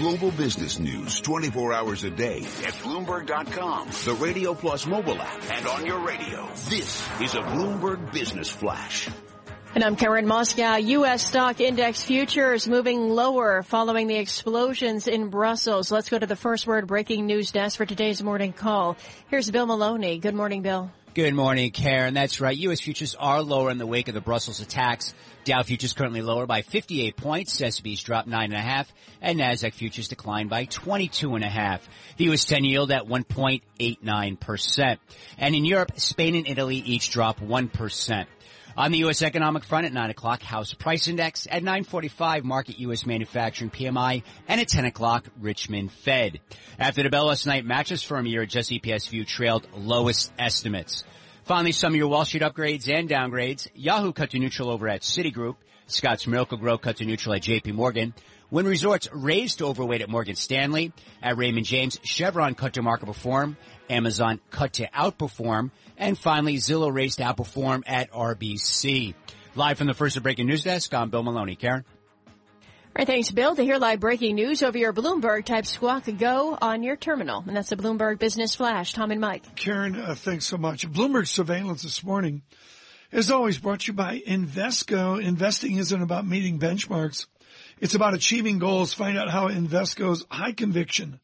Global business news 24 hours a day at Bloomberg.com, the Radio Plus mobile app, and on your radio. This is a Bloomberg Business Flash. And I'm Karen Moscow. U.S. stock index futures moving lower following the explosions in Brussels. Let's go to the first word breaking news desk for today's morning call. Here's Bill Maloney. Good morning, Bill. Good morning, Karen. That's right. U.S. futures are lower in the wake of the Brussels attacks. Dow futures currently lower by 58 points. S&P's dropped nine and a half, and Nasdaq futures declined by 22 and a half. The U.S. 10 yield at 1.89 percent. And in Europe, Spain and Italy each drop one percent. On the U.S. economic front at 9 o'clock, House Price Index. At 9.45, market U.S. manufacturing PMI. And at 10 o'clock, Richmond Fed. After the bell last night, mattress firm year adjusted EPS view trailed lowest estimates. Finally, some of your Wall Street upgrades and downgrades. Yahoo cut to neutral over at Citigroup. Scott's Miracle-Gro cut to neutral at JP Morgan. Wynn Resorts raised to overweight at Morgan Stanley. At Raymond James, Chevron cut to market perform. Amazon cut to outperform. And finally, Zillow raised to outperform at RBC. Live from the first of breaking news desk, I'm Bill Maloney. Karen? All right, thanks, Bill. To hear live breaking news over your Bloomberg, type Squawk Go on your terminal. And that's the Bloomberg Business Flash. Tom and Mike. Karen, uh, thanks so much. Bloomberg surveillance this morning is always brought to you by Invesco. Investing isn't about meeting benchmarks. It's about achieving goals. Find out how Invesco's high conviction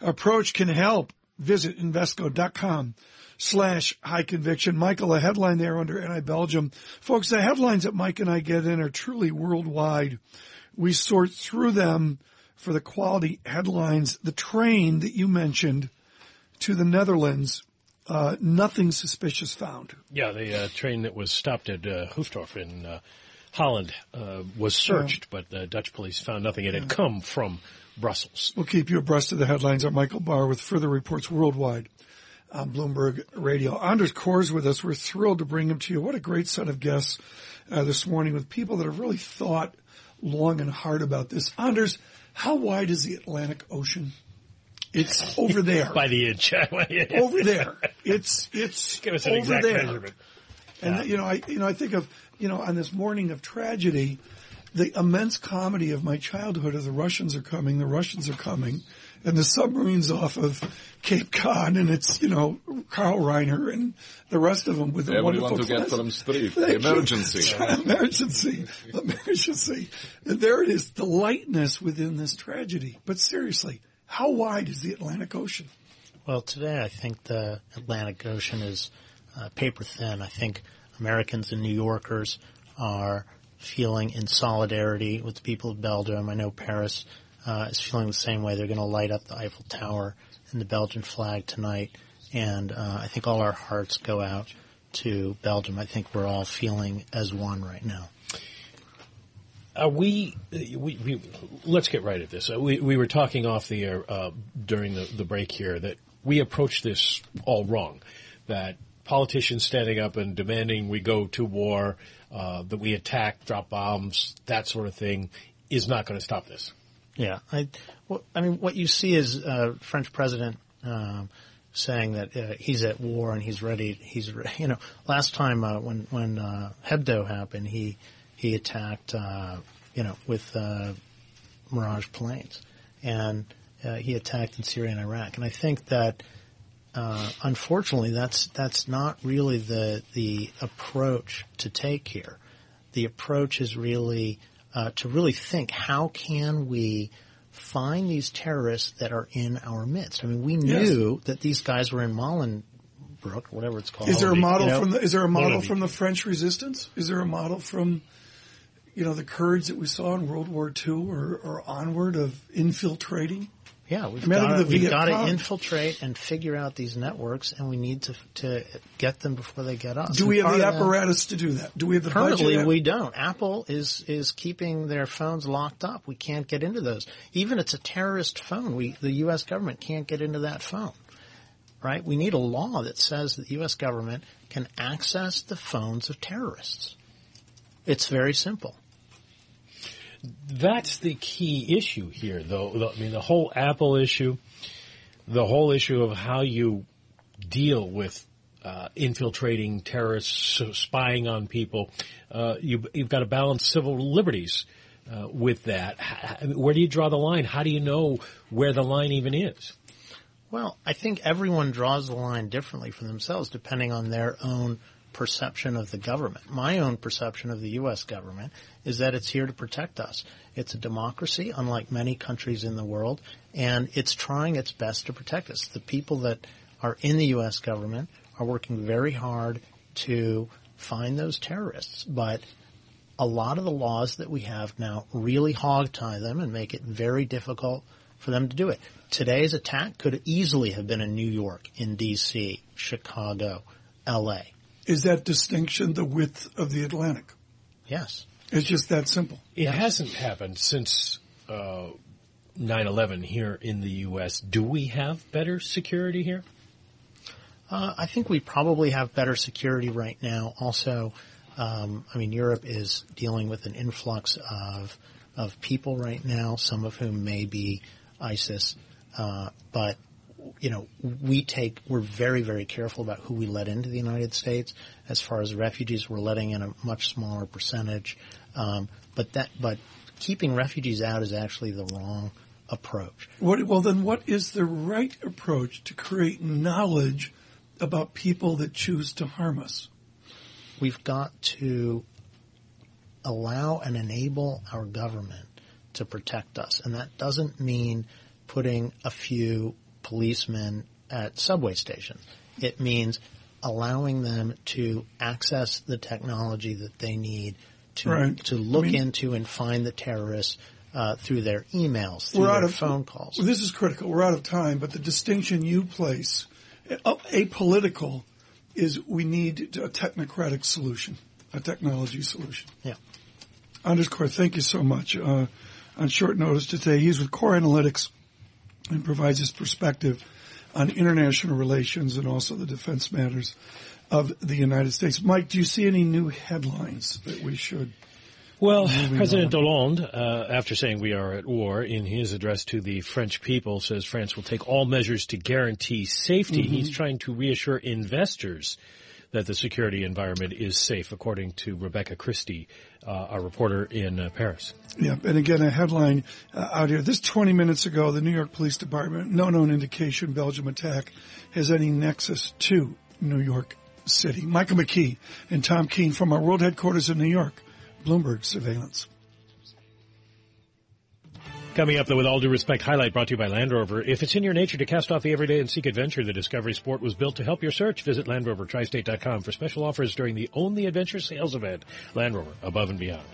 approach can help. Visit Invesco.com slash high conviction. Michael, a headline there under NI Belgium. Folks, the headlines that Mike and I get in are truly worldwide. We sort through them for the quality headlines. The train that you mentioned to the Netherlands, uh, nothing suspicious found. Yeah, the uh, train that was stopped at uh, in uh, Holland uh, was searched, yeah. but the Dutch police found nothing. It had come from Brussels. We'll keep you abreast of the headlines. I'm Michael Barr with further reports worldwide on Bloomberg Radio. Anders Corr with us. We're thrilled to bring him to you. What a great set of guests uh, this morning with people that have really thought long and hard about this. Anders, how wide is the Atlantic Ocean? It's over there. By the inch. over there. It's, it's Give us an over exact there. measurement. And Yeah. you know, I you know, I think of you know, on this morning of tragedy, the immense comedy of my childhood of the Russians are coming, the Russians are coming, and the submarines off of Cape Cod, and it's you know Carl Reiner and the rest of them with the Everyone wonderful to get from street. Thank The you. emergency. emergency, emergency. And there it is, the lightness within this tragedy. But seriously, how wide is the Atlantic Ocean? Well, today I think the Atlantic Ocean is uh, paper thin. I think Americans and New Yorkers are feeling in solidarity with the people of Belgium. I know Paris uh, is feeling the same way. They're going to light up the Eiffel Tower and the Belgian flag tonight. And uh, I think all our hearts go out to Belgium. I think we're all feeling as one right now. Are we, we, we, let's get right at this. Uh, We, we were talking off the air, uh, during the, the break here that we approach this all wrong. That politicians standing up and demanding we go to war, uh, that we attack, drop bombs, that sort of thing is not going to stop this. Yeah, I, well, I mean, what you see is uh, French president um, saying that uh, he's at war and he's ready. He's you know, last time uh, when when uh, Hebdo happened, he he attacked uh, you know with uh, Mirage planes, and uh, he attacked in Syria and Iraq. And I think that uh, unfortunately, that's that's not really the the approach to take here. The approach is really uh, to really think how can we find these terrorists that are in our midst. I mean, we knew that these guys were in Molenbrook, whatever it's called. Is there a model You know, from the, is there a model from the French resistance? Is there a model from, you know, the Kurds that we saw in World War II or, or onward of infiltrating? Yeah, we've I mean, I got the we've got to infiltrate and figure out these networks, and we need to to get them before they get us. Do we have the of that- apparatus to do that? Do we have the Currently, budget? we don't. Apple is is keeping their phones locked up. We can't get into those. Even if it's a terrorist phone, we the U.S. government can't get into that phone. Right? We need a law that says that the U.S. government can access the phones of terrorists. It's very simple. That's the key issue here, though. I mean, the whole Apple issue, the whole issue of how you deal with uh, infiltrating terrorists, spying on people. Uh, you, you've got to balance civil liberties uh, with that. Where do you draw the line? How do you know where the line even is? Well, I think everyone draws the line differently for themselves depending on their own perception of the government. My own perception of the U.S. government is that it's here to protect us. It's a democracy, unlike many countries in the world, and it's trying its best to protect us. The people that are in the U.S. government are working very hard to find those terrorists, but a lot of the laws that we have now really hog tie them and make it very difficult for them to do it. Today's attack could easily have been in New York, in D.C., Chicago, L.A. Is that distinction the width of the Atlantic? Yes. It's just that simple. It yes. hasn't happened since uh, 9/11 here in the U.S. Do we have better security here? Uh, I think we probably have better security right now. Also, um, I mean, Europe is dealing with an influx of of people right now, some of whom may be ISIS, uh, but you know, we take, we're very, very careful about who we let into the United States. As far as refugees, we're letting in a much smaller percentage. Um, but that, but keeping refugees out is actually the wrong approach. What, well, then what is the right approach to create knowledge about people that choose to harm us? We've got to allow and enable our government to protect us. And that doesn't mean putting a few policemen at subway stations. It means allowing them to access the technology that they need to right. to look I mean, into and find the terrorists uh, through their emails, through their of, phone calls. Well, this is critical. We're out of time, but the distinction you place, uh, apolitical, is we need a technocratic solution, a technology solution. Yeah. Anders Corr, thank you so much. Uh, on short notice today, he's with Corr Analytics and provides his perspective on international relations and also the defense matters of the United States. Mike, do you see any new headlines that we should? Well, President on? Hollande, uh, after saying we are at war, in his address to the French people, says France will take all measures to guarantee safety. Mm-hmm. He's trying to reassure investors that the security environment is safe, according to Rebecca Christie, uh, our reporter in uh, Paris. Yeah, and again, a headline uh, out here. This 20 minutes ago, the New York Police Department, no known indication Belgium attack has any nexus to New York City. Michael McKee and Tom Keene from our world headquarters in New York, Bloomberg Surveillance. Coming up, though, with all due respect, highlight brought to you by Land Rover. If it's in your nature to cast off the everyday and seek adventure, the Discovery Sport was built to help your search. Visit LandRoverTristate.com for special offers during the Own the Adventure sales event. Land Rover, above and beyond.